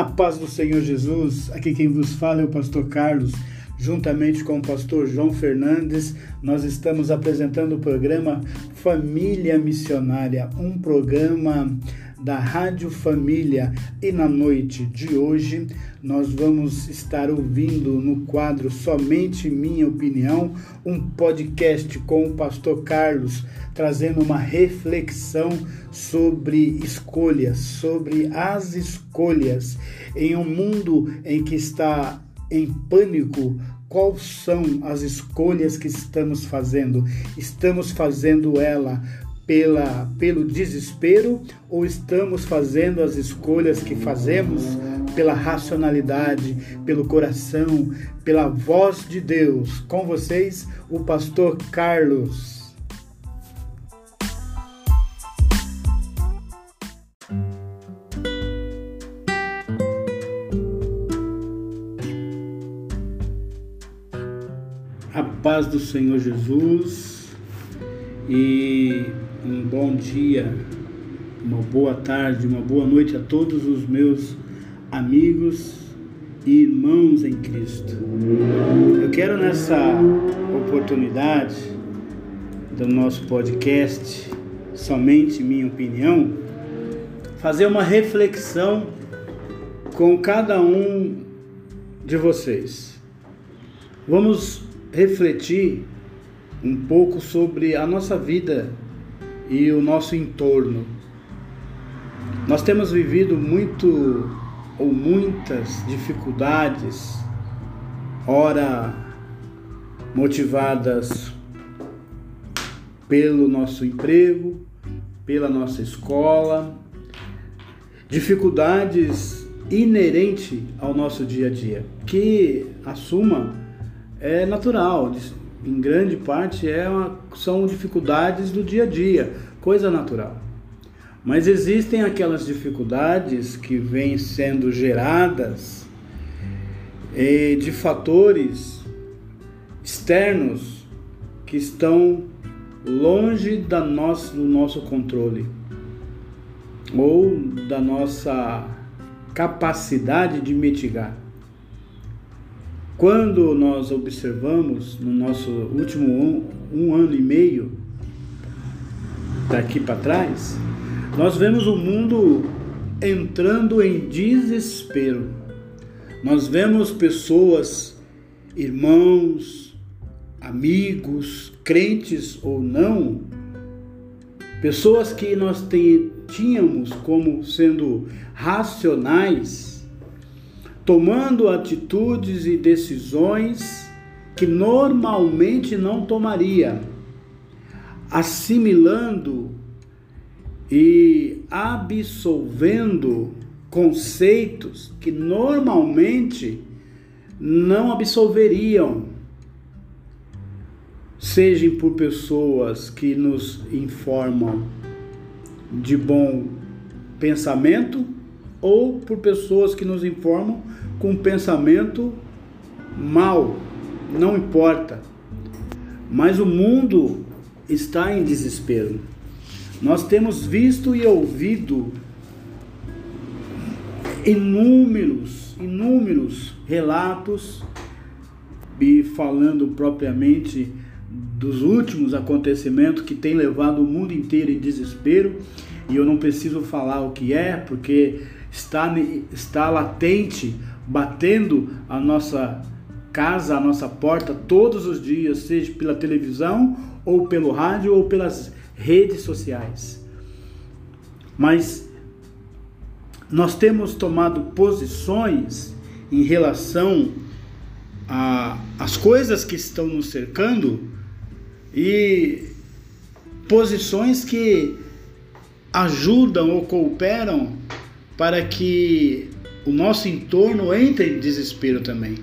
A paz do Senhor Jesus, aqui quem vos fala é o pastor Carlos. Juntamente com o pastor João Fernandes, nós estamos apresentando o programa Família Missionária, um programa da Rádio Família. E na noite de hoje, nós vamos estar ouvindo no quadro Somente Minha Opinião, um podcast com o pastor Carlos, trazendo uma reflexão sobre escolhas, sobre as escolhas em um mundo em que está em pânico, quais são as escolhas que estamos fazendo? Estamos fazendo ela pela, pelo desespero ou estamos fazendo as escolhas que fazemos pela racionalidade, pelo coração, pela voz de Deus? Com vocês, o pastor Carlos. A paz do Senhor Jesus e um bom dia, uma boa tarde, uma boa noite a todos os meus amigos e irmãos em Cristo. Eu quero nessa oportunidade do nosso podcast, somente minha opinião, fazer uma reflexão com cada um de vocês. Vamos refletir um pouco sobre a nossa vida e o nosso entorno. Nós temos vivido muito ou muitas dificuldades, ora motivadas pelo nosso emprego, pela nossa escola, dificuldades inerentes ao nosso dia a dia, que assuma é natural, em grande parte é uma, são dificuldades do dia a dia, coisa natural. Mas existem aquelas dificuldades que vêm sendo geradas de fatores externos que estão longe da do nosso controle ou da nossa capacidade de mitigar. Quando nós observamos no nosso último um, um ano e meio daqui para trás, nós vemos o mundo entrando em desespero. Nós vemos pessoas, irmãos, amigos, crentes ou não, pessoas que nós tínhamos como sendo racionais, tomando atitudes e decisões que normalmente não tomaria, assimilando e absolvendo conceitos que normalmente não absolveriam, sejam por pessoas que nos informam de bom pensamento ou por pessoas que nos informam com pensamento mal, não importa. Mas o mundo está em desespero. Nós temos visto e ouvido inúmeros, inúmeros relatos e falando propriamente dos últimos acontecimentos que têm levado o mundo inteiro em desespero. E eu não preciso falar o que é, porque está, está latente, batendo a nossa casa, a nossa porta todos os dias, seja pela televisão, ou pelo rádio, ou pelas redes sociais. Mas nós temos tomado posições em relação às coisas que estão nos cercando e posições que ajudam ou cooperam para que o nosso entorno entre em desespero também.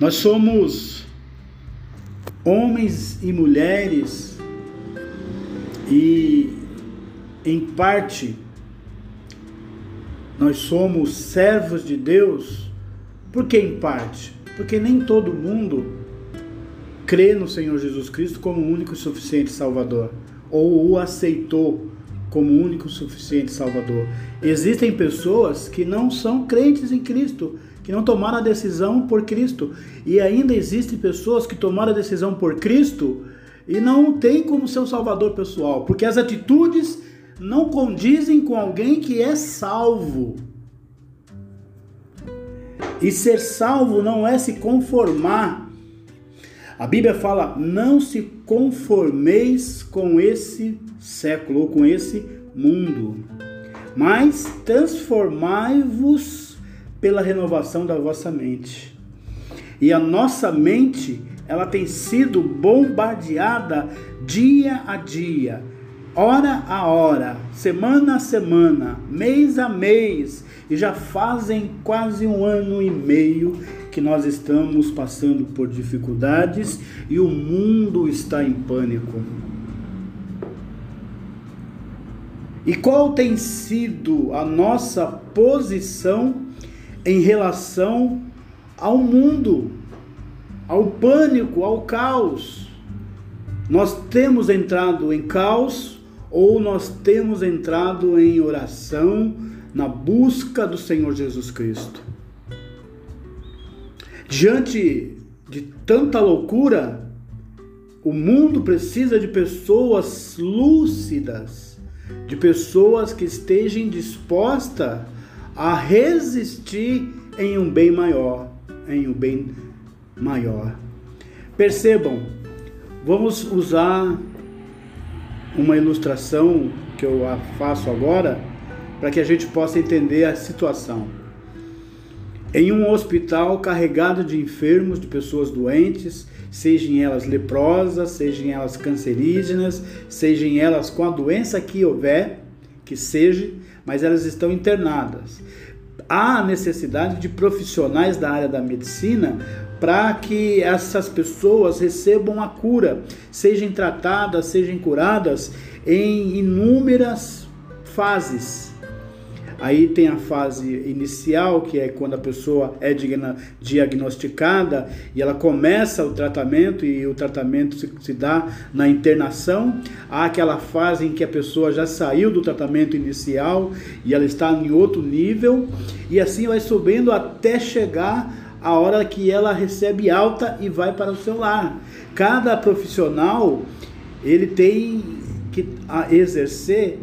Nós somos homens e mulheres e em parte nós somos servos de Deus. Por que em parte? Porque nem todo mundo crê no Senhor Jesus Cristo como o único e suficiente Salvador ou o aceitou como único suficiente Salvador. Existem pessoas que não são crentes em Cristo, que não tomaram a decisão por Cristo. E ainda existem pessoas que tomaram a decisão por Cristo e não tem como seu salvador pessoal, porque as atitudes não condizem com alguém que é salvo. E ser salvo não é se conformar. A Bíblia fala: não se conformeis com esse século ou com esse mundo, mas transformai-vos pela renovação da vossa mente. E a nossa mente ela tem sido bombardeada dia a dia, hora a hora, semana a semana, mês a mês, e já fazem quase um ano e meio que nós estamos passando por dificuldades e o mundo está em pânico. E qual tem sido a nossa posição em relação ao mundo? ao pânico, ao caos. Nós temos entrado em caos ou nós temos entrado em oração na busca do Senhor Jesus Cristo. Diante de tanta loucura, o mundo precisa de pessoas lúcidas, de pessoas que estejam dispostas a resistir em um bem maior, em um bem maior. Percebam, vamos usar uma ilustração que eu faço agora para que a gente possa entender a situação. Em um hospital carregado de enfermos, de pessoas doentes, sejam elas leprosas, sejam elas cancerígenas, sejam elas com a doença que houver, que seja, mas elas estão internadas. Há necessidade de profissionais da área da medicina para que essas pessoas recebam a cura, sejam tratadas, sejam curadas em inúmeras fases. Aí tem a fase inicial, que é quando a pessoa é diagnosticada e ela começa o tratamento e o tratamento se, se, dá na internação. Há aquela fase em que a pessoa já saiu do tratamento inicial e ela está em outro nível e assim vai subindo até chegar a hora que ela recebe alta e vai para o seu lar. Cada profissional ele tem que exercer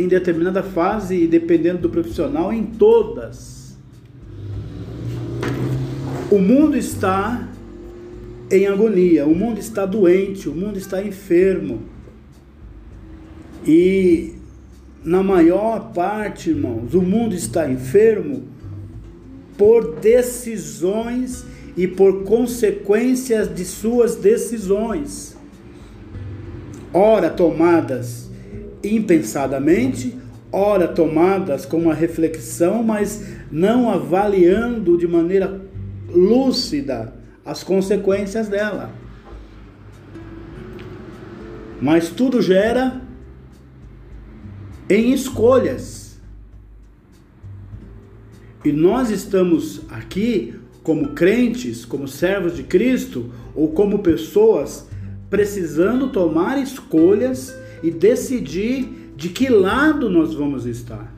em determinada fase e dependendo do profissional em todas. O mundo está em agonia, o mundo está doente, o mundo está enfermo. E na maior parte, irmãos, o mundo está enfermo por decisões e por consequências de suas decisões. Ora tomadas impensadamente, ora tomadas com uma reflexão, mas não avaliando de maneira lúcida as consequências dela. Mas tudo gera em escolhas. E nós estamos aqui como crentes, como servos de Cristo ou como pessoas precisando tomar escolhas e decidir de que lado nós vamos estar.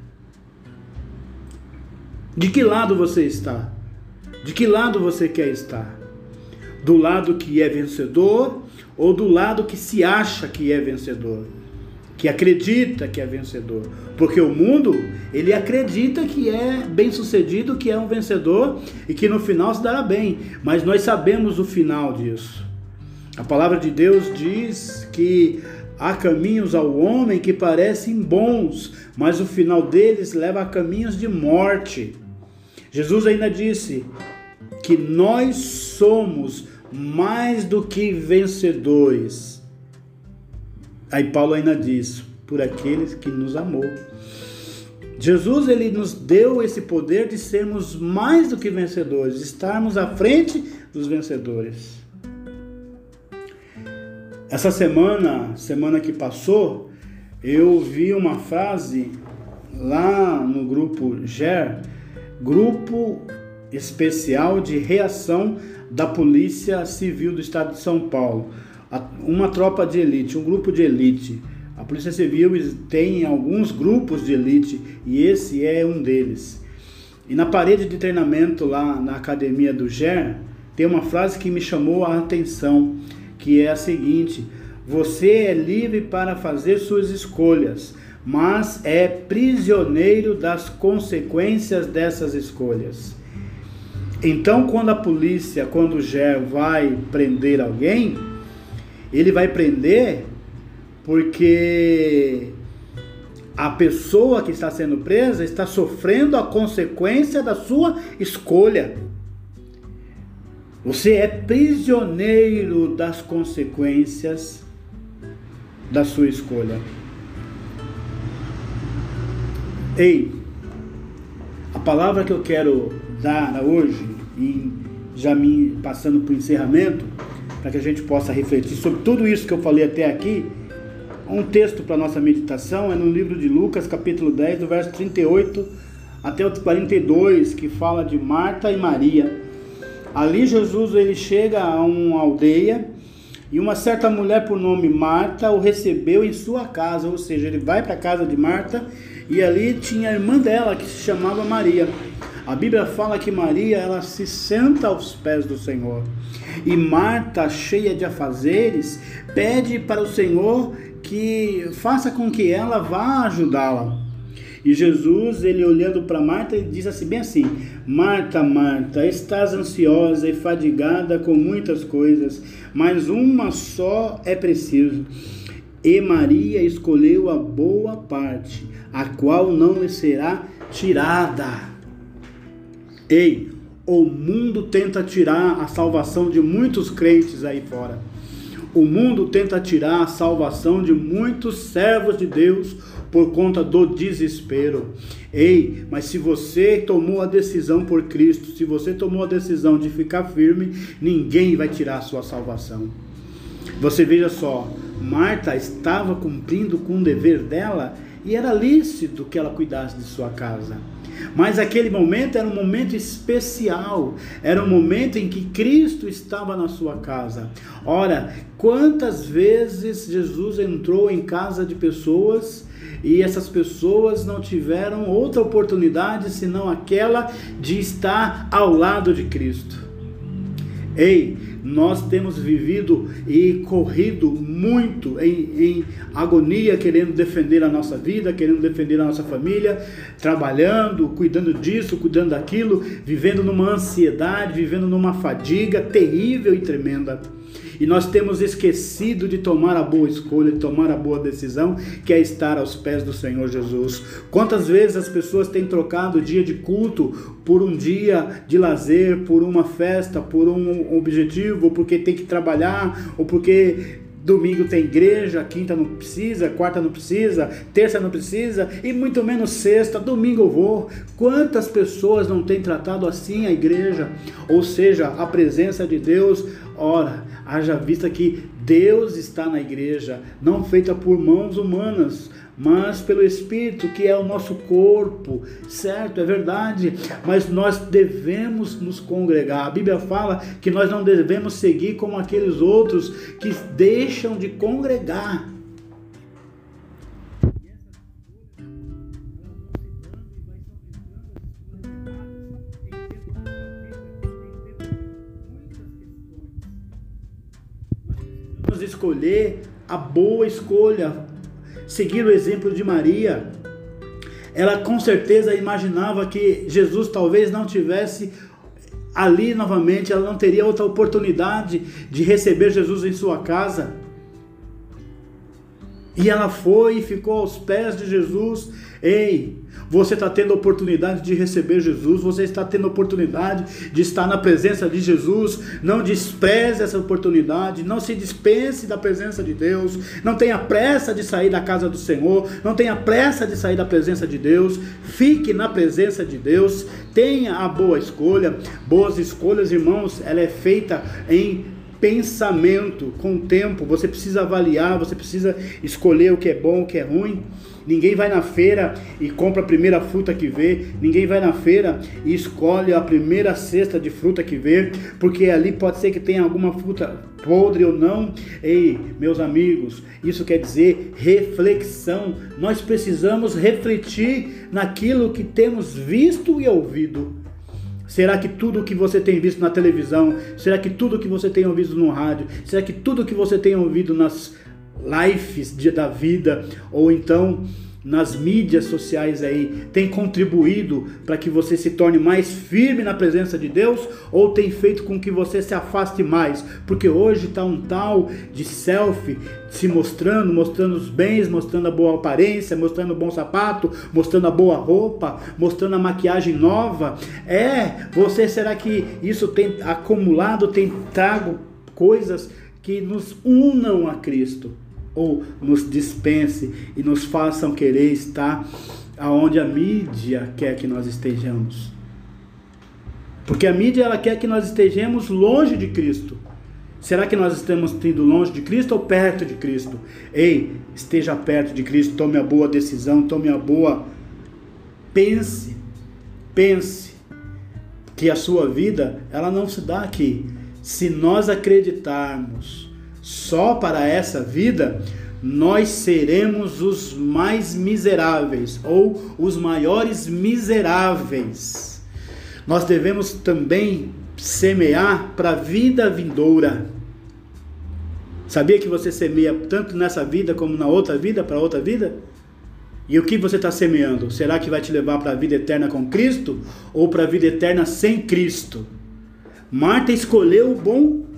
De que lado você está? De que lado você quer estar? Do lado que é vencedor ou do lado que se acha que é vencedor? que acredita que é vencedor. Porque o mundo, ele acredita que é bem-sucedido, que é um vencedor e que no final se dará bem, mas nós sabemos o final disso. A palavra de Deus diz que há caminhos ao homem que parecem bons, mas o final deles leva a caminhos de morte. Jesus ainda disse que nós somos mais do que vencedores Aí Paulo ainda diz: por aqueles que nos amou. Jesus ele nos deu esse poder de sermos mais do que vencedores, estarmos à frente dos vencedores. Essa semana, semana que passou, eu vi uma frase lá no grupo GER, grupo especial de reação da Polícia Civil do Estado de São Paulo. Uma tropa de elite, um grupo de elite, A Polícia Civil tem alguns grupos de elite e esse é um deles. E na parede de treinamento lá na academia do GER, tem uma frase que me chamou a atenção, que é a seguinte: Você é livre para fazer suas escolhas, mas é prisioneiro das consequências dessas escolhas. Então, quando a polícia, quando o GER vai prender alguém, ele vai prender porque a pessoa que está sendo presa está sofrendo a consequência da sua escolha. Você é prisioneiro das consequências da sua escolha. Ei, a palavra que eu quero dar hoje, e já me passando para o encerramento, para que a gente possa refletir sobre tudo isso que eu falei até aqui, um texto para nossa meditação é no livro de Lucas, capítulo 10, do verso 38 até o 42, que fala de Marta e Maria. Ali Jesus ele chega a uma aldeia e uma certa mulher por nome Marta o recebeu em sua casa, ou seja, ele vai para a casa de Marta e ali tinha a irmã dela que se chamava Maria. A Bíblia fala que Maria ela se senta aos pés do Senhor. E Marta, cheia de afazeres, pede para o Senhor que faça com que ela vá ajudá-la. E Jesus, ele olhando para Marta, diz assim, bem assim: Marta, Marta, estás ansiosa e fadigada com muitas coisas, mas uma só é preciso. E Maria escolheu a boa parte, a qual não lhe será tirada. Ei, o mundo tenta tirar a salvação de muitos crentes aí fora. O mundo tenta tirar a salvação de muitos servos de Deus por conta do desespero. Ei, mas se você tomou a decisão por Cristo, se você tomou a decisão de ficar firme, ninguém vai tirar a sua salvação. Você veja só, Marta estava cumprindo com o dever dela e era lícito que ela cuidasse de sua casa. Mas aquele momento era um momento especial, era um momento em que Cristo estava na sua casa. Ora, quantas vezes Jesus entrou em casa de pessoas e essas pessoas não tiveram outra oportunidade senão aquela de estar ao lado de Cristo? Ei, nós temos vivido e corrido muito em, em, agonia, querendo defender a nossa vida, querendo defender a nossa família, trabalhando, cuidando disso, cuidando daquilo, vivendo numa ansiedade, vivendo numa fadiga terrível e tremenda. E nós temos esquecido de tomar a boa escolha, de tomar a boa decisão, que é estar aos pés do Senhor Jesus. Quantas vezes as pessoas têm trocado o dia de culto por um dia de lazer, por uma festa, por um objetivo, ou porque tem que trabalhar, ou porque Domingo tem igreja, quinta não precisa, quarta não precisa, terça não precisa e muito menos sexta. Domingo eu vou. Quantas pessoas não têm tratado assim a igreja? Ou seja, a presença de Deus. Ora, haja vista que Deus está na igreja, não feita por mãos humanas, mas pelo Espírito, que é o nosso corpo, certo? É verdade, mas nós devemos nos congregar. A Bíblia fala que nós não devemos seguir como aqueles outros que deixam de congregar. Escolher a boa escolha, seguir o exemplo de Maria. Ela com certeza imaginava que Jesus talvez não tivesse ali novamente, ela não teria outra oportunidade de receber Jesus em sua casa. E ela foi e ficou aos pés de Jesus. Ei, você está tendo a oportunidade de receber Jesus, você está tendo a oportunidade de estar na presença de Jesus. Não despreze essa oportunidade, não se dispense da presença de Deus, não tenha pressa de sair da casa do Senhor, não tenha pressa de sair da presença de Deus. Fique na presença de Deus, tenha a boa escolha. Boas escolhas, irmãos, ela é feita em pensamento com o tempo. Você precisa avaliar, você precisa escolher o que é bom, o que é ruim. Ninguém vai na feira e compra a primeira fruta que vê. Ninguém vai na feira e escolhe a primeira cesta de fruta que vê, porque ali pode ser que tenha alguma fruta podre ou não. Ei, meus amigos, isso quer dizer reflexão. Nós precisamos refletir naquilo que temos visto e ouvido. Será que tudo que você tem visto na televisão, será que tudo que você tem ouvido no rádio, será que tudo que você tem ouvido nas lives da vida, ou então nas mídias sociais aí tem contribuído para que você se torne mais firme na presença de Deus ou tem feito com que você se afaste mais? Porque hoje está um tal de selfie se mostrando, mostrando os bens, mostrando a boa aparência, mostrando o bom sapato, mostrando a boa roupa, mostrando a maquiagem nova. É, você será que isso tem acumulado, tem trago coisas que nos unam a Cristo? Ou nos dispense e nos façam querer estar aonde a mídia quer que nós estejamos. Porque a mídia ela quer que nós estejamos longe de Cristo. Será que nós estamos indo longe de Cristo ou perto de Cristo? Ei, esteja perto de Cristo, tome a boa decisão, tome a boa. Pense, pense que a sua vida ela não se dá aqui. Se nós acreditarmos só para essa vida, nós seremos os mais miseráveis ou os maiores miseráveis. Nós devemos também semear para a vida vindoura. Sabia que você semeia tanto nessa vida como na outra vida, para outra vida? E o que você está semeando? Será que vai te levar para a vida eterna com Cristo ou para a vida eterna sem Cristo? Marta escolheu o bom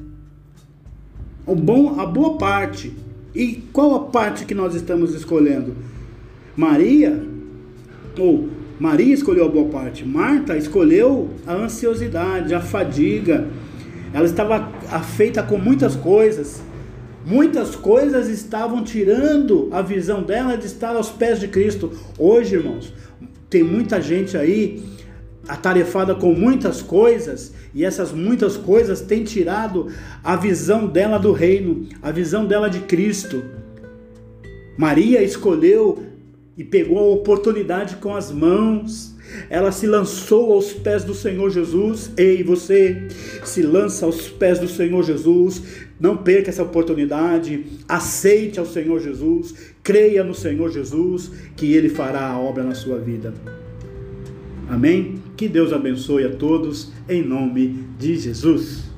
bom, a boa parte. E qual a parte que nós estamos escolhendo? Maria, ou Maria escolheu a boa parte, Marta escolheu a ansiosidade, a fadiga. Ela estava afeita com muitas coisas. Muitas coisas estavam tirando a visão dela de estar aos pés de Cristo. Hoje, irmãos, tem muita gente aí atarefada com muitas coisas e essas muitas coisas têm tirado a visão dela do reino, a visão dela de Cristo. Maria escolheu e pegou a oportunidade com as mãos. Ela se lançou aos pés do Senhor Jesus. Ei, você se lança aos pés do Senhor Jesus. Não perca essa oportunidade. Aceite ao Senhor Jesus. Creia no Senhor Jesus que ele fará a obra na sua vida. Amém? Que Deus abençoe a todos, em nome de Jesus.